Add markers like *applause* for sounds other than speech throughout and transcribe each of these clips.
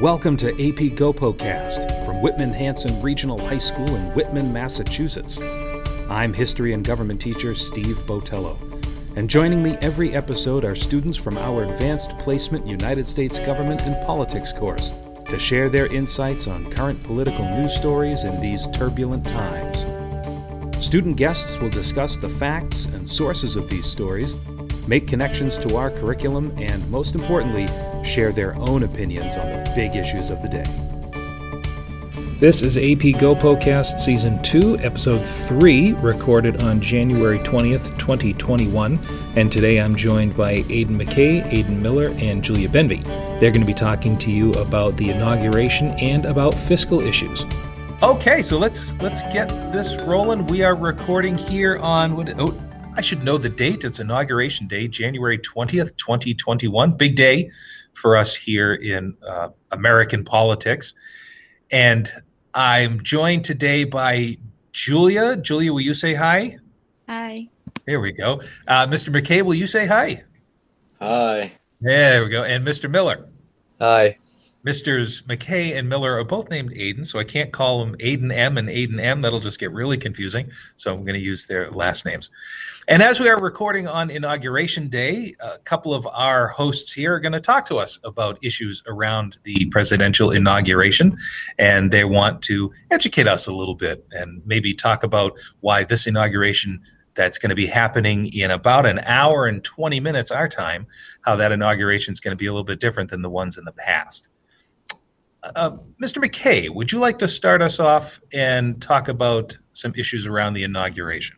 Welcome to AP GoPoCast from Whitman Hanson Regional High School in Whitman, Massachusetts. I'm history and government teacher Steve Botello. And joining me every episode are students from our Advanced Placement United States Government and Politics course to share their insights on current political news stories in these turbulent times. Student guests will discuss the facts and sources of these stories, make connections to our curriculum, and most importantly, share their own opinions on the big issues of the day. This is AP GoPoCast Season 2, Episode 3, recorded on January 20th, 2021. And today I'm joined by Aidan McKay, Aidan Miller, and Julia Benvey. They're going to be talking to you about the inauguration and about fiscal issues. Okay, so let's let's get this rolling. We are recording here on what oh, I should know the date. It's inauguration day, January 20th, 2021. Big day for us here in uh, American politics. And I'm joined today by Julia. Julia, will you say hi? Hi. There we go. Uh, Mr. McKay, will you say hi? Hi. There we go. And Mr. Miller. Hi. Misters McKay and Miller are both named Aiden, so I can't call them Aiden M and Aiden M. That'll just get really confusing. So I'm going to use their last names. And as we are recording on Inauguration Day, a couple of our hosts here are going to talk to us about issues around the presidential inauguration. And they want to educate us a little bit and maybe talk about why this inauguration that's going to be happening in about an hour and 20 minutes our time, how that inauguration is going to be a little bit different than the ones in the past. Uh, Mr. McKay, would you like to start us off and talk about some issues around the inauguration?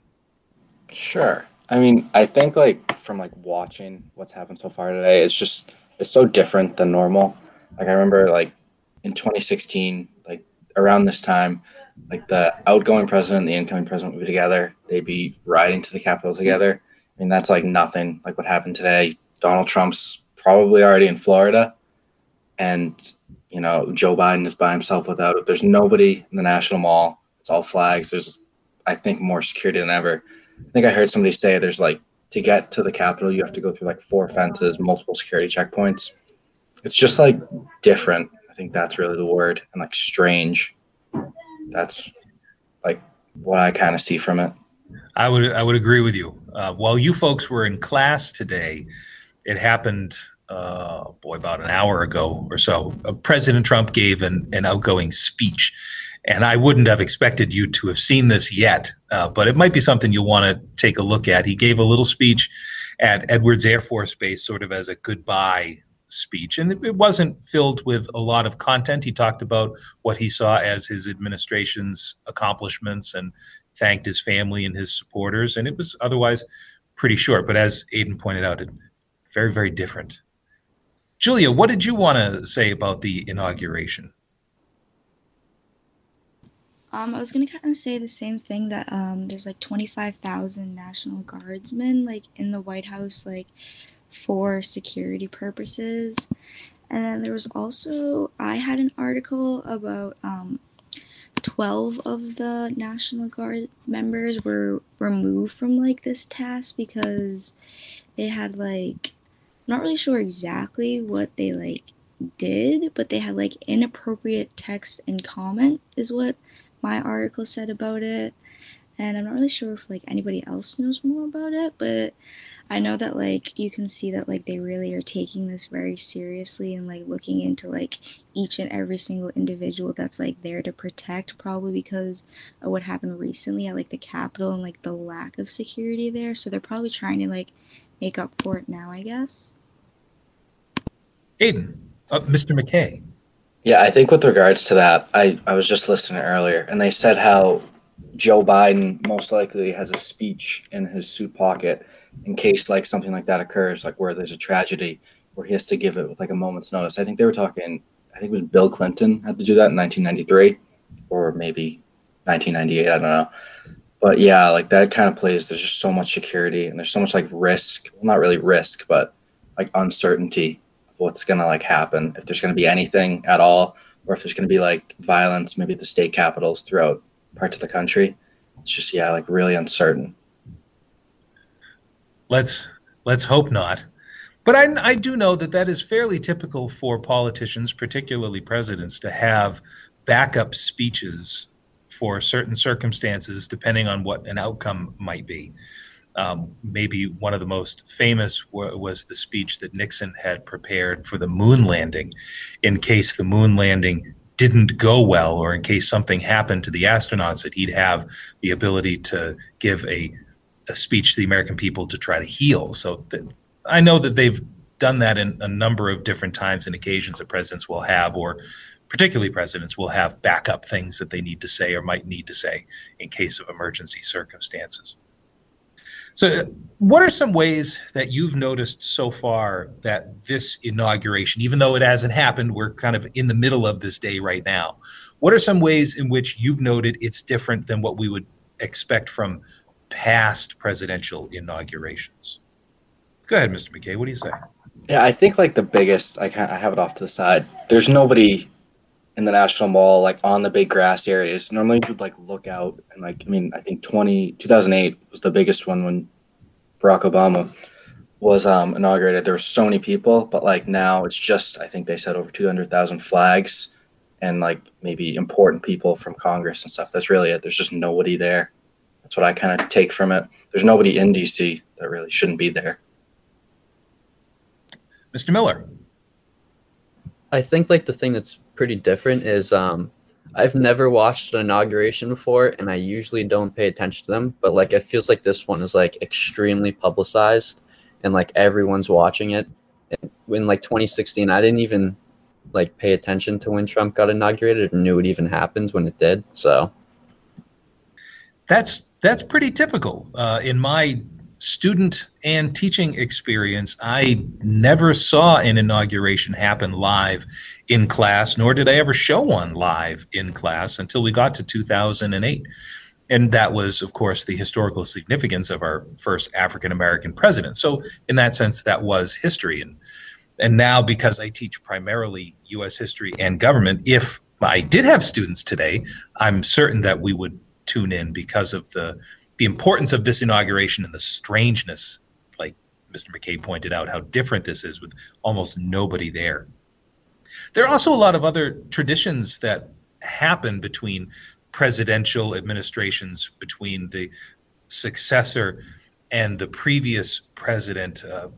Sure. I mean, I think like from like watching what's happened so far today, it's just it's so different than normal. Like I remember like in 2016, like around this time, like the outgoing president and the incoming president would be together. They'd be riding to the Capitol together. I mean, that's like nothing like what happened today. Donald Trump's probably already in Florida, and you know, Joe Biden is by himself without it. There's nobody in the National Mall. It's all flags. There's, I think, more security than ever. I think I heard somebody say there's like to get to the Capitol, you have to go through like four fences, multiple security checkpoints. It's just like different. I think that's really the word, and like strange. That's like what I kind of see from it. I would I would agree with you. Uh, while you folks were in class today, it happened uh, boy, about an hour ago or so, uh, President Trump gave an, an outgoing speech. And I wouldn't have expected you to have seen this yet, uh, but it might be something you'll want to take a look at. He gave a little speech at Edwards Air Force Base, sort of as a goodbye speech. And it, it wasn't filled with a lot of content. He talked about what he saw as his administration's accomplishments and thanked his family and his supporters. And it was otherwise pretty short. But as Aiden pointed out, it very, very different Julia, what did you want to say about the inauguration? Um, I was gonna kind of say the same thing that um, there's like 25,000 National Guardsmen like in the White House like for security purposes, and then there was also I had an article about um, 12 of the National Guard members were removed from like this task because they had like not really sure exactly what they like did, but they had like inappropriate text and comment is what my article said about it. And I'm not really sure if like anybody else knows more about it, but I know that like you can see that like they really are taking this very seriously and like looking into like each and every single individual that's like there to protect probably because of what happened recently at like the Capitol and like the lack of security there. So they're probably trying to like make up for it now, I guess. Aiden, uh, Mr. McKay. Yeah, I think with regards to that, I, I was just listening earlier, and they said how Joe Biden most likely has a speech in his suit pocket in case like something like that occurs, like where there's a tragedy where he has to give it with like a moment's notice. I think they were talking. I think it was Bill Clinton had to do that in 1993, or maybe 1998. I don't know. But yeah, like that kind of plays. There's just so much security and there's so much like risk. Well, not really risk, but like uncertainty of what's gonna like happen, if there's gonna be anything at all, or if there's gonna be like violence, maybe at the state capitals throughout parts of the country. It's just yeah, like really uncertain. Let's let's hope not. But I, I do know that that is fairly typical for politicians, particularly presidents, to have backup speeches for certain circumstances, depending on what an outcome might be. Um, maybe one of the most famous was the speech that Nixon had prepared for the moon landing, in case the moon landing didn't go well, or in case something happened to the astronauts, that he'd have the ability to give a, a speech to the American people to try to heal. So th- I know that they've done that in a number of different times and occasions that presidents will have, or particularly presidents will have backup things that they need to say or might need to say in case of emergency circumstances. So, what are some ways that you've noticed so far that this inauguration, even though it hasn't happened, we're kind of in the middle of this day right now? What are some ways in which you've noted it's different than what we would expect from past presidential inaugurations? Go ahead, Mr. McKay. What do you say? Yeah, I think like the biggest, I kind I have it off to the side. There's nobody in the National Mall, like on the big grass areas. Normally you'd like look out and like, I mean, I think 20, 2008 was the biggest one when Barack Obama was um, inaugurated. There were so many people, but like now it's just, I think they said over 200,000 flags and like maybe important people from Congress and stuff. That's really it. There's just nobody there. That's what I kind of take from it. There's nobody in DC that really shouldn't be there. Mr. Miller. I think like the thing that's pretty different is um, I've never watched an inauguration before, and I usually don't pay attention to them. But like, it feels like this one is like extremely publicized, and like everyone's watching it. And in like 2016, I didn't even like pay attention to when Trump got inaugurated or knew it even happened when it did. So that's that's pretty typical uh, in my student and teaching experience, I never saw an inauguration happen live in class, nor did I ever show one live in class until we got to 2008. And that was, of course, the historical significance of our first African American president. So, in that sense, that was history. And, and now, because I teach primarily U.S. history and government, if I did have students today, I'm certain that we would tune in because of the the importance of this inauguration and the strangeness, like Mr. McKay pointed out, how different this is with almost nobody there. There are also a lot of other traditions that happen between presidential administrations, between the successor and the previous president. Uh,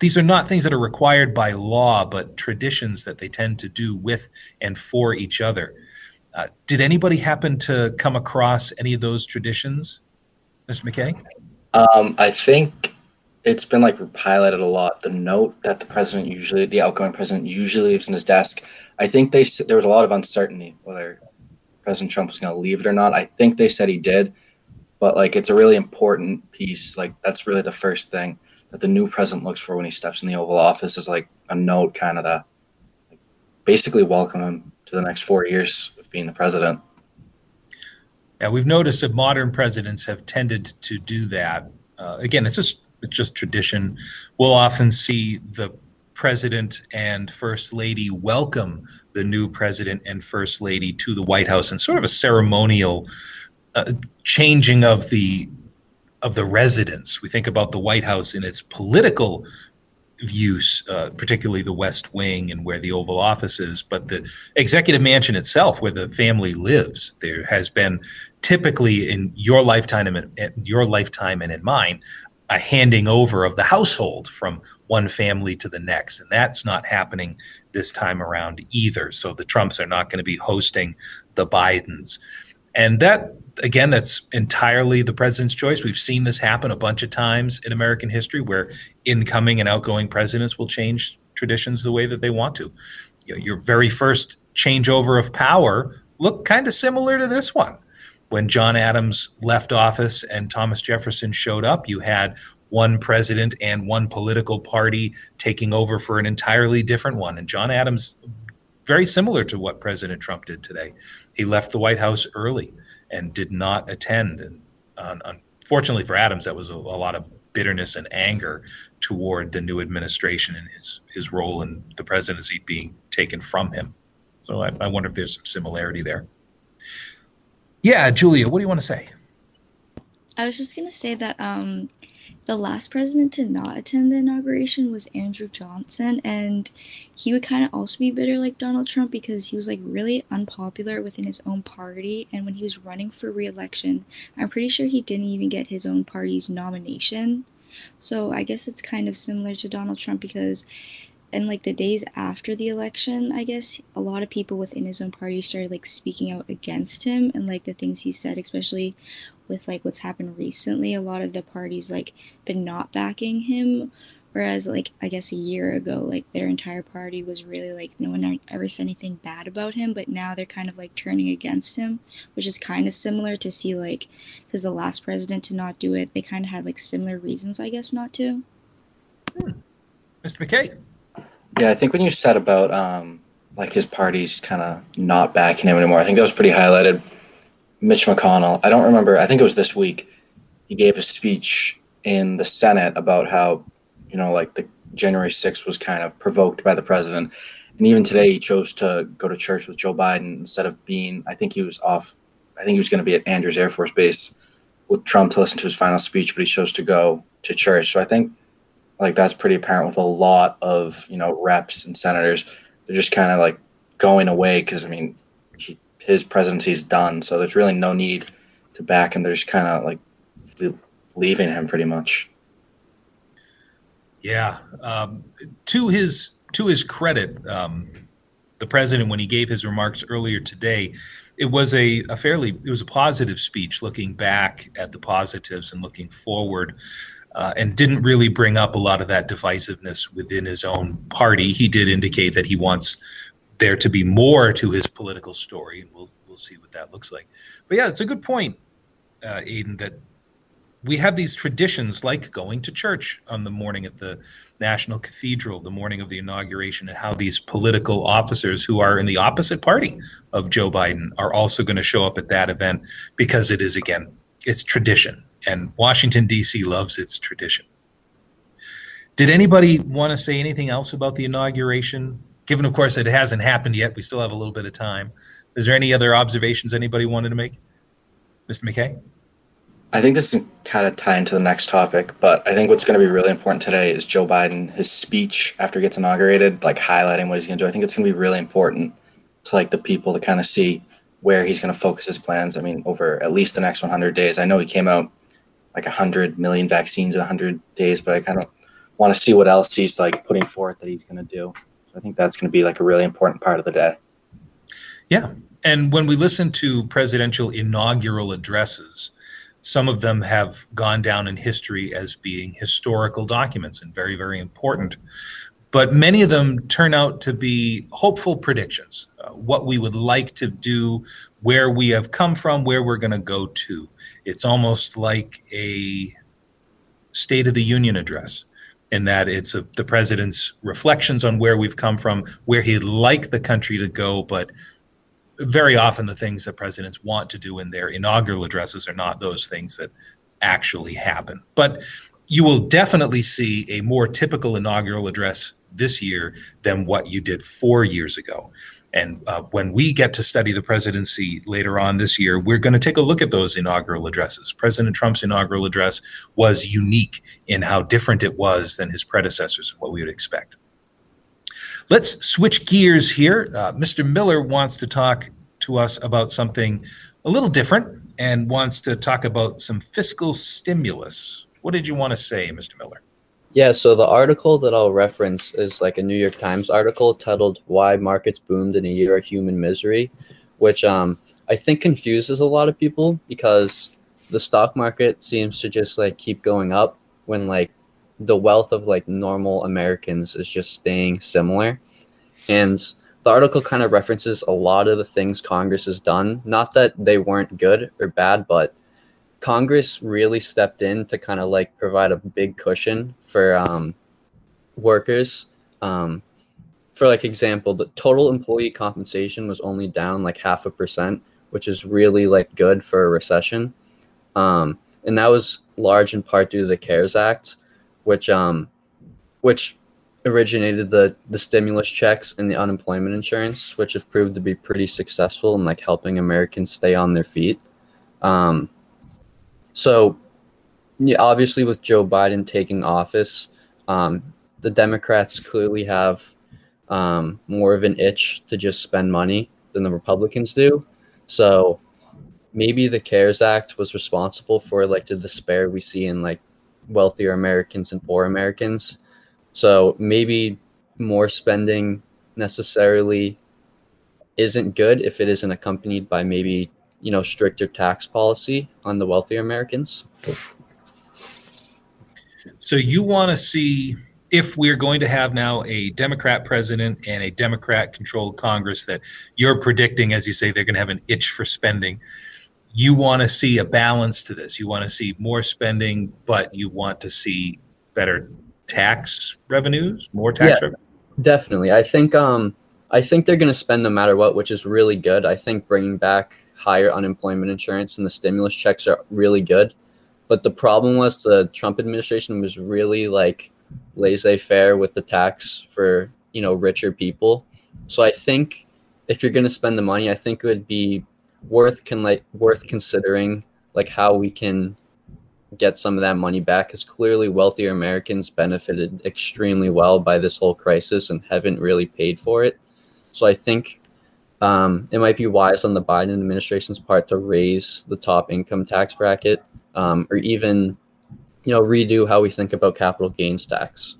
these are not things that are required by law, but traditions that they tend to do with and for each other. Uh, did anybody happen to come across any of those traditions? Mr. McKay? Um, I think it's been like highlighted a lot. The note that the president usually, the outgoing president usually leaves in his desk. I think they there was a lot of uncertainty whether President Trump was going to leave it or not. I think they said he did, but like it's a really important piece. Like that's really the first thing that the new president looks for when he steps in the Oval Office is like a note, kind of to like, basically welcome him to the next four years of being the president. Yeah, we've noticed that modern presidents have tended to do that. Uh, again, it's just it's just tradition. We'll often see the president and first lady welcome the new president and first lady to the White House in sort of a ceremonial uh, changing of the of the residence. We think about the White House in its political use, uh, particularly the West Wing and where the Oval Office is, but the executive mansion itself, where the family lives, there has been typically in your lifetime and in your lifetime and in mine a handing over of the household from one family to the next and that's not happening this time around either. So the trumps are not going to be hosting the bidens and that again that's entirely the president's choice. We've seen this happen a bunch of times in american history where incoming and outgoing presidents will change traditions the way that they want to. You know, your very first changeover of power looked kind of similar to this one. When John Adams left office and Thomas Jefferson showed up, you had one president and one political party taking over for an entirely different one. And John Adams, very similar to what President Trump did today, he left the White House early and did not attend. And uh, unfortunately for Adams, that was a, a lot of bitterness and anger toward the new administration and his his role in the presidency being taken from him. So I, I wonder if there's some similarity there. Yeah, Julia, what do you want to say? I was just gonna say that um, the last president to not attend the inauguration was Andrew Johnson, and he would kind of also be bitter like Donald Trump because he was like really unpopular within his own party. And when he was running for reelection, I'm pretty sure he didn't even get his own party's nomination. So I guess it's kind of similar to Donald Trump because in like the days after the election, I guess a lot of people within his own party started like speaking out against him and like the things he said, especially with like what's happened recently. A lot of the parties like been not backing him, whereas like I guess a year ago, like their entire party was really like no one ever said anything bad about him, but now they're kind of like turning against him, which is kind of similar to see like because the last president to not do it, they kind of had like similar reasons, I guess, not to. Hmm. Mr. McKay. Yeah, I think when you said about um, like his party's kind of not backing him anymore, I think that was pretty highlighted. Mitch McConnell, I don't remember, I think it was this week, he gave a speech in the Senate about how, you know, like the January 6th was kind of provoked by the president. And even today, he chose to go to church with Joe Biden instead of being, I think he was off, I think he was going to be at Andrews Air Force Base with Trump to listen to his final speech, but he chose to go to church. So I think like that's pretty apparent with a lot of you know reps and senators. They're just kind of like going away because I mean, he, his presidency is done, so there's really no need to back him. They're just kind of like leaving him pretty much. Yeah, um, to his to his credit, um, the president when he gave his remarks earlier today, it was a, a fairly it was a positive speech, looking back at the positives and looking forward uh, and didn't really bring up a lot of that divisiveness within his own party. He did indicate that he wants there to be more to his political story, and we'll we'll see what that looks like. But yeah, it's a good point, uh, Aiden, that we have these traditions like going to church on the morning at the National Cathedral, the morning of the inauguration, and how these political officers who are in the opposite party of Joe Biden are also going to show up at that event because it is again it's tradition and Washington, D.C. loves its tradition. Did anybody want to say anything else about the inauguration? Given, of course, it hasn't happened yet, we still have a little bit of time. Is there any other observations anybody wanted to make? Mr. McKay? I think this is kind of tie into the next topic, but I think what's going to be really important today is Joe Biden, his speech after he gets inaugurated, like highlighting what he's going to do. I think it's going to be really important to like the people to kind of see where he's going to focus his plans. I mean, over at least the next 100 days. I know he came out like 100 million vaccines in 100 days, but I kind of want to see what else he's like putting forth that he's going to do. So I think that's going to be like a really important part of the day. Yeah. And when we listen to presidential inaugural addresses, some of them have gone down in history as being historical documents and very, very important. But many of them turn out to be hopeful predictions, uh, what we would like to do, where we have come from, where we're going to go to. It's almost like a State of the Union address in that it's a, the president's reflections on where we've come from, where he'd like the country to go, but very often the things that presidents want to do in their inaugural addresses are not those things that actually happen. But you will definitely see a more typical inaugural address this year than what you did four years ago. And uh, when we get to study the presidency later on this year, we're going to take a look at those inaugural addresses. President Trump's inaugural address was unique in how different it was than his predecessors, what we would expect. Let's switch gears here. Uh, Mr. Miller wants to talk to us about something a little different and wants to talk about some fiscal stimulus. What did you want to say, Mr. Miller? Yeah, so the article that I'll reference is like a New York Times article titled "Why Markets Boomed in a Year of Human Misery," which um, I think confuses a lot of people because the stock market seems to just like keep going up when like the wealth of like normal Americans is just staying similar. And the article kind of references a lot of the things Congress has done. Not that they weren't good or bad, but Congress really stepped in to kind of like provide a big cushion for um, workers. Um, for like example, the total employee compensation was only down like half a percent, which is really like good for a recession. Um, and that was large in part due to the CARES Act, which um, which originated the the stimulus checks and the unemployment insurance, which have proved to be pretty successful in like helping Americans stay on their feet. Um, so, yeah, obviously, with Joe Biden taking office, um, the Democrats clearly have um, more of an itch to just spend money than the Republicans do. So maybe the CARES Act was responsible for like the despair we see in like wealthier Americans and poor Americans. So maybe more spending necessarily isn't good if it isn't accompanied by maybe you know stricter tax policy on the wealthier Americans. So you want to see if we're going to have now a Democrat president and a Democrat controlled Congress that you're predicting, as you say, they're going to have an itch for spending. You want to see a balance to this. You want to see more spending, but you want to see better tax revenues, more tax Yeah. revenue. Definitely. I think um I think they're going to spend no matter what, which is really good. I think bringing back higher unemployment insurance and the stimulus checks are really good. But the problem was the Trump administration was really like laissez-faire with the tax for, you know, richer people. So I think if you're going to spend the money, I think it would be worth can like worth considering like how we can get some of that money back because clearly wealthier Americans benefited extremely well by this whole crisis and haven't really paid for it. So I think um, it might be wise on the Biden administration's part to raise the top income tax bracket um, or even, you know, redo how we think about capital gains tax.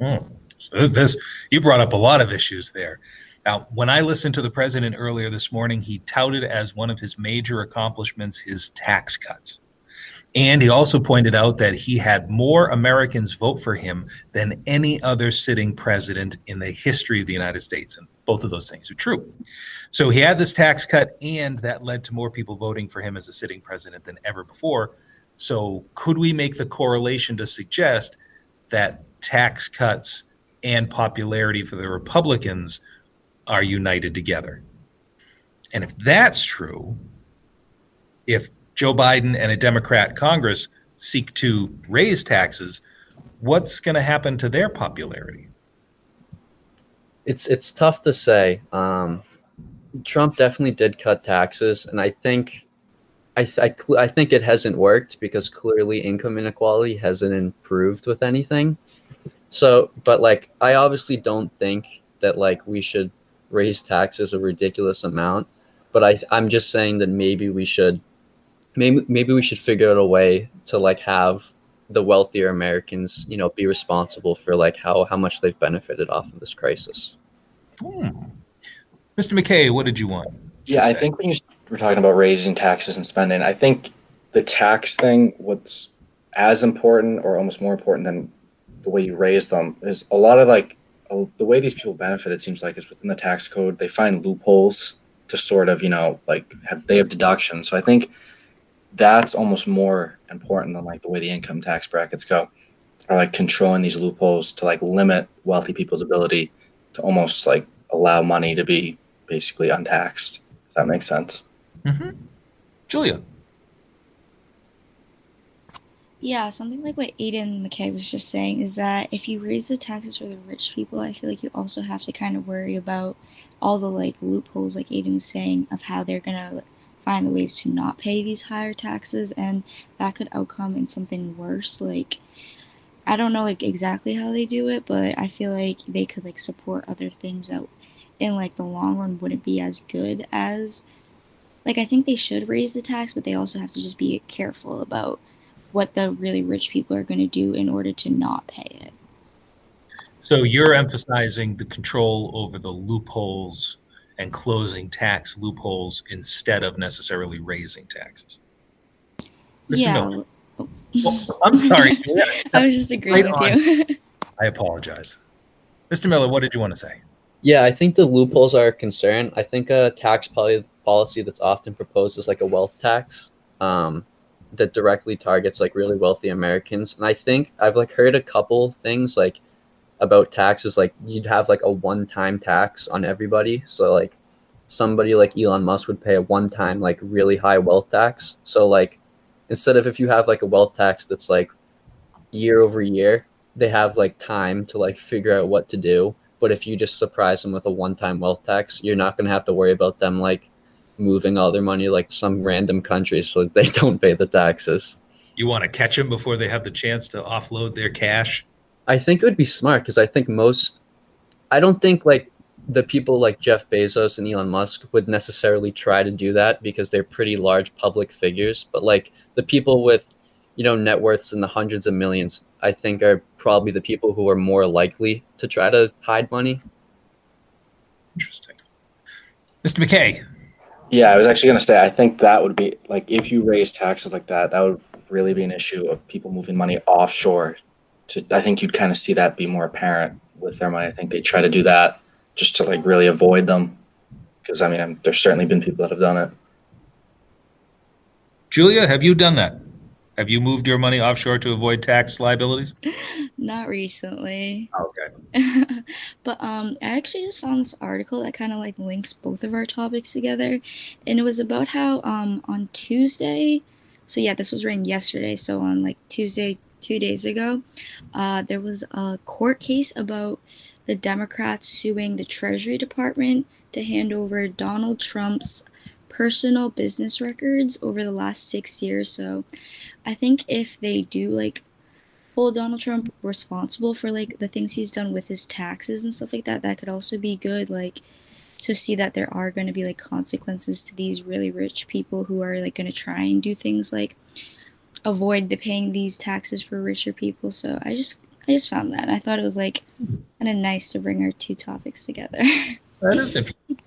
Hmm. So this you brought up a lot of issues there. Now, when I listened to the president earlier this morning, he touted as one of his major accomplishments his tax cuts. And he also pointed out that he had more Americans vote for him than any other sitting president in the history of the United States. And both of those things are true. So he had this tax cut, and that led to more people voting for him as a sitting president than ever before. So, could we make the correlation to suggest that tax cuts and popularity for the Republicans are united together? And if that's true, if Joe Biden and a Democrat Congress seek to raise taxes, what's going to happen to their popularity? It's it's tough to say. Um, Trump definitely did cut taxes, and I think I th- I, cl- I think it hasn't worked because clearly income inequality hasn't improved with anything. So, but like I obviously don't think that like we should raise taxes a ridiculous amount, but I I'm just saying that maybe we should maybe maybe we should figure out a way to like have the wealthier Americans, you know, be responsible for like how how much they've benefited off of this crisis. Hmm. Mr. McKay, what did you want? to Yeah, I think when you were talking about raising taxes and spending, I think the tax thing, what's as important or almost more important than the way you raise them, is a lot of like a- the way these people benefit. It seems like is within the tax code. They find loopholes to sort of you know like have they have deductions. So I think that's almost more important than like the way the income tax brackets go, are like controlling these loopholes to like limit wealthy people's ability to almost like allow money to be basically untaxed. If that makes sense. Mm-hmm. Julia. Yeah, something like what Aiden McKay was just saying is that if you raise the taxes for the rich people, I feel like you also have to kind of worry about all the like loopholes, like Aiden was saying, of how they're gonna like, find the ways to not pay these higher taxes, and that could outcome in something worse. Like, I don't know like exactly how they do it, but I feel like they could like support other things that, in like the long run, wouldn't be as good as. Like, I think they should raise the tax, but they also have to just be careful about what the really rich people are going to do in order to not pay it. So you're emphasizing the control over the loopholes and closing tax loopholes instead of necessarily raising taxes. Mr. yeah. Miller. Oh, I'm sorry. *laughs* I was just agreeing Right with you. *laughs* I apologize. Mr. Miller, what did you want to say? Yeah, I think the loopholes are a concern. I think a tax policy that's often proposed is like a wealth tax um, that directly targets like really wealthy Americans. And I think I've like heard a couple things like about taxes, like you'd have like a one-time tax on everybody. So like somebody like Elon Musk would pay a one-time like really high wealth tax. So like instead of if you have like a wealth tax that's like year over year, they have like time to like figure out what to do. But if you just surprise them with a one time wealth tax, you're not to have to worry about them like moving all their money like some random country so they *laughs* don't pay the taxes. You want to catch them before they have the chance to offload their cash? I think it would be smart because I think most, I don't think like the people like Jeff Bezos and Elon Musk would necessarily try to do that because they're pretty large public figures. But like the people with, you know, net worths in the hundreds of millions, I think are probably the people who are more likely to try to hide money. Interesting. Mr. McKay. Yeah, I was actually going to say, I think that would be like if you raise taxes like that, that would really be an issue of people moving money offshore. To I think you'd kind of see that be more apparent with their money. I think they try to do that just to like really avoid them, because I mean, I'm, there's certainly been people that have done it. Julia, have you done that? Have you moved your money offshore to avoid tax liabilities? *laughs* Not recently. Okay. *laughs* but um I actually just found this article that kind of like links both of our topics together and it was about how um on Tuesday so yeah this was written yesterday so on like Tuesday 2 days ago uh there was a court case about the Democrats suing the Treasury Department to hand over Donald Trump's personal business records over the last 6 years so I think if they do like hold Donald Trump responsible for like the things he's done with his taxes and stuff like that, that could also be good. Like to see that there are going to be like consequences to these really rich people who are like going to try and do things like avoid the paying these taxes for richer people. So I just I just found that I thought it was like kind of nice to bring our two topics together. *laughs* That is interesting.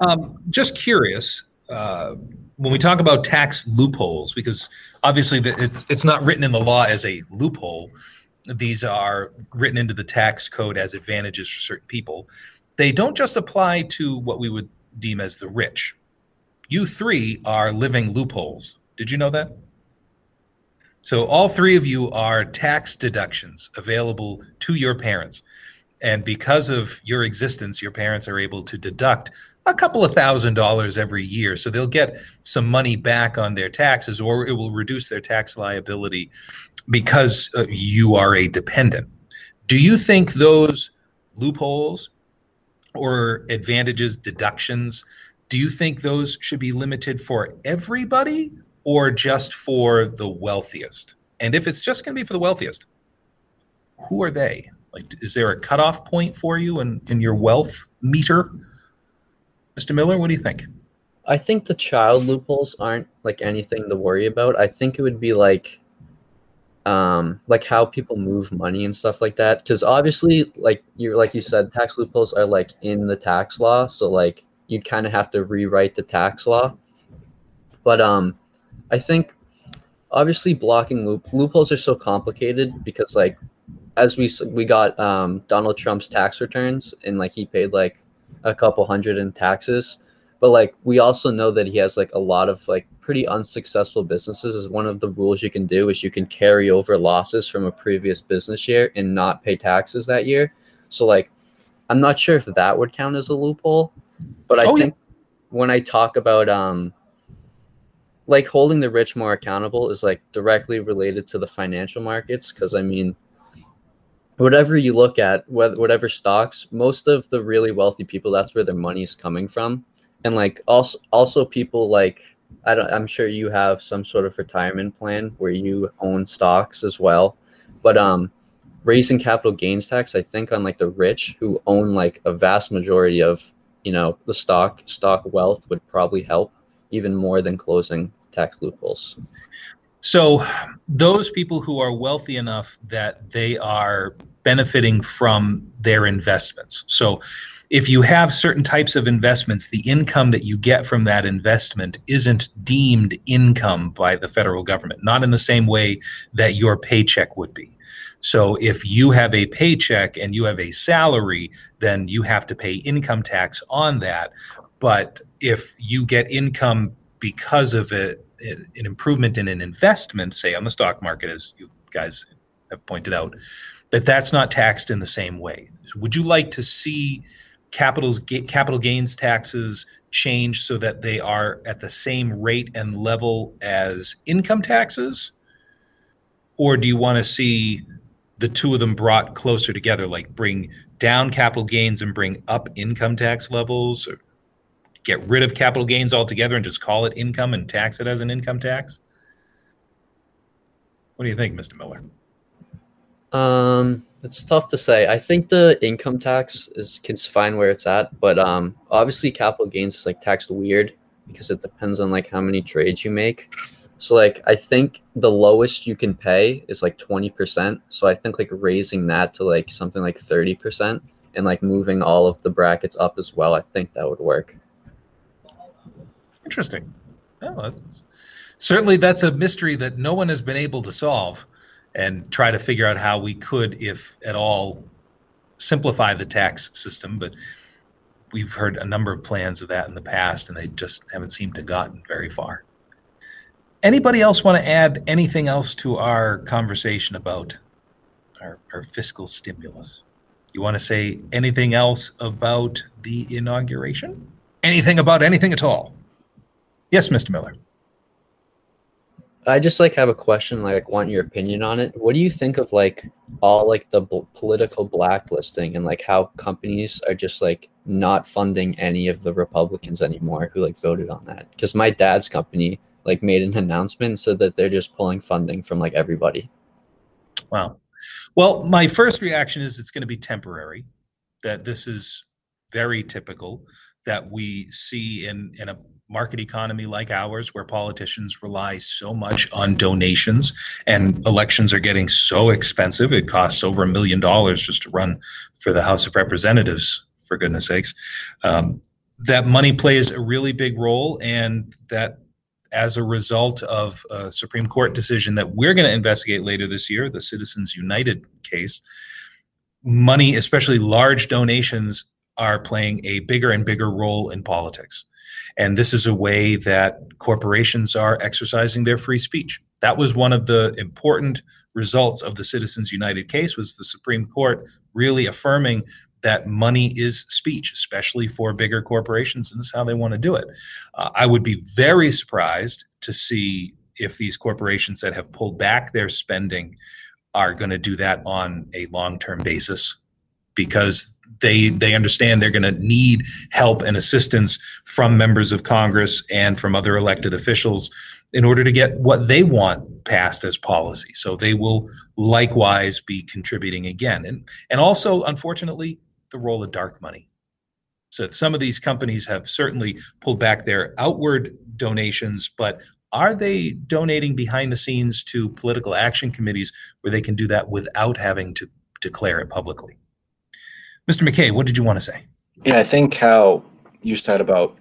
Um, just curious, uh, when we talk about tax loopholes, because obviously it's it's not written in the law as a loophole. These are written into the tax code as advantages for certain people. They don't just apply to what we would deem as the rich. You three are living loopholes. Did you know that? So all three of you are tax deductions available to your parents. And because of your existence, your parents are able to deduct a couple of thousand dollars every year. So they'll get some money back on their taxes, or it will reduce their tax liability because uh, you are a dependent. Do you think those loopholes or advantages, deductions, do you think those should be limited for everybody or just for the wealthiest? And if it's just going to be for the wealthiest, who are they? Like, is there a cutoff point for you in, in your wealth meter? Mr. Miller, what do you think? I think the child loopholes aren't like anything to worry about. I think it would be like um like how people move money and stuff like that cuz obviously like you like you said tax loopholes are like in the tax law, so like you'd kind of have to rewrite the tax law. But um I think obviously blocking loop loopholes are so complicated because like as we we got um Donald Trump's tax returns and like he paid like a couple hundred in taxes but like we also know that he has like a lot of like pretty unsuccessful businesses is one of the rules you can do is you can carry over losses from a previous business year and not pay taxes that year so like i'm not sure if that would count as a loophole but i Oh, yeah. think when i talk about um like holding the rich more accountable is like directly related to the financial markets because i mean whatever you look at wh- whatever stocks most of the really wealthy people that's where their money is coming from. And like also also people like I don't, i'm sure you have some sort of retirement plan where you own stocks as well. But um raising capital gains tax i think on like the rich who own like a vast majority of you know the stock stock wealth would probably help even more than closing tax loopholes. So, those people who are wealthy enough that they are benefiting from their investments. So, if you have certain types of investments, the income that you get from that investment isn't deemed income by the federal government, not in the same way that your paycheck would be. So, if you have a paycheck and you have a salary, then you have to pay income tax on that. But if you get income because of it, an improvement in an investment, say on the stock market, as you guys have pointed out, that that's not taxed in the same way. Would you like to see capitals capital gains taxes change so that they are at the same rate and level as income taxes? Or do you want to see the two of them brought closer together, like bring down capital gains and bring up income tax levels? Or get rid of capital gains altogether and just call it income and tax it as an income tax? What do you think, Mr. Miller? Um, it's tough to say. I think the income tax is can find where it's at, but um, obviously capital gains is like taxed weird because it depends on like how many trades you make. So like I think the lowest you can pay is like twenty percent. So I think like raising that to like something like thirty percent and like moving all of the brackets up as well. I think that would work. Interesting. Well, that's, certainly, that's a mystery that no one has been able to solve, and try to figure out how we could, if at all, simplify the tax system. But we've heard a number of plans of that in the past, and they just haven't seemed to gotten very far. Anybody else want to add anything else to our conversation about our, our fiscal stimulus? You want to say anything else about the inauguration? Anything about anything at all? Yes, Mr. Miller. I just like have a question, like want your opinion on it. What do you think of like all like the bl- political blacklisting and like how companies are just like not funding any of the Republicans anymore who like voted on that? Because my dad's company like made an announcement so that they're just pulling funding from like everybody. Wow. Well, my first reaction is it's going to be temporary. That this is very typical that we see in in a market economy like ours where politicians rely so much on donations and elections are getting so expensive it costs over a million dollars just to run for the house of representatives for goodness sakes. Um, that money plays a really big role and that as a result of a supreme court decision that we're going to investigate later this year the citizens united case money especially large donations are playing a bigger and bigger role in politics and this is a way that corporations are exercising their free speech. That was one of the important results of the Citizens United case was the Supreme Court really affirming that money is speech, especially for bigger corporations, and this is how they want to do it. Uh, I would be very surprised to see if these corporations that have pulled back their spending are going to do that on a long-term basis because they they understand they're going to need help and assistance from members of Congress and from other elected officials in order to get what they want passed as policy. So they will likewise be contributing again. And and also unfortunately the role of dark money. So some of these companies have certainly pulled back their outward donations, but are they donating behind the scenes to political action committees where they can do that without having to declare it publicly? Mr. McKay, what did you want to say? Yeah, I think how you said about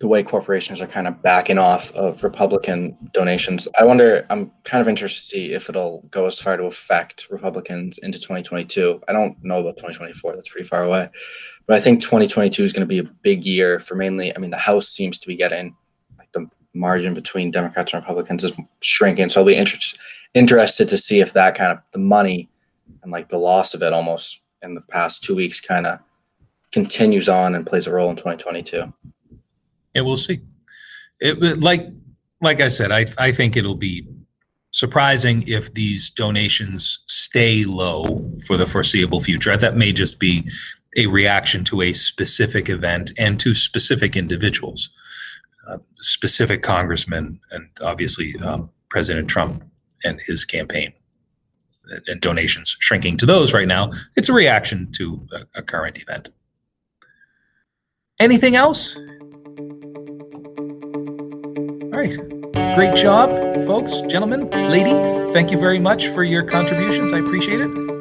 the way corporations are kind of backing off of Republican donations. I wonder, I'm kind of interested to see if it'll go as far to affect Republicans into 2022. I don't know about 2024, that's pretty far away. But I think 2022 is going to be a big year for mainly, I mean, the House seems to be getting like the margin between Democrats and Republicans is shrinking. So I'll be inter- interested to see if that kind of the money and like the loss of it almost in the past two weeks kind of continues on and plays a role in 2022. Yeah, we'll see. It like like I said, I I think it'll be surprising if these donations stay low for the foreseeable future. That may just be a reaction to a specific event and to specific individuals, uh, specific congressmen, and obviously um, President Trump and his campaign and donations shrinking to those right now. It's a reaction to a, a current event. Anything else? All right. Great job, folks, gentlemen, lady. Thank you very much for your contributions. I appreciate it.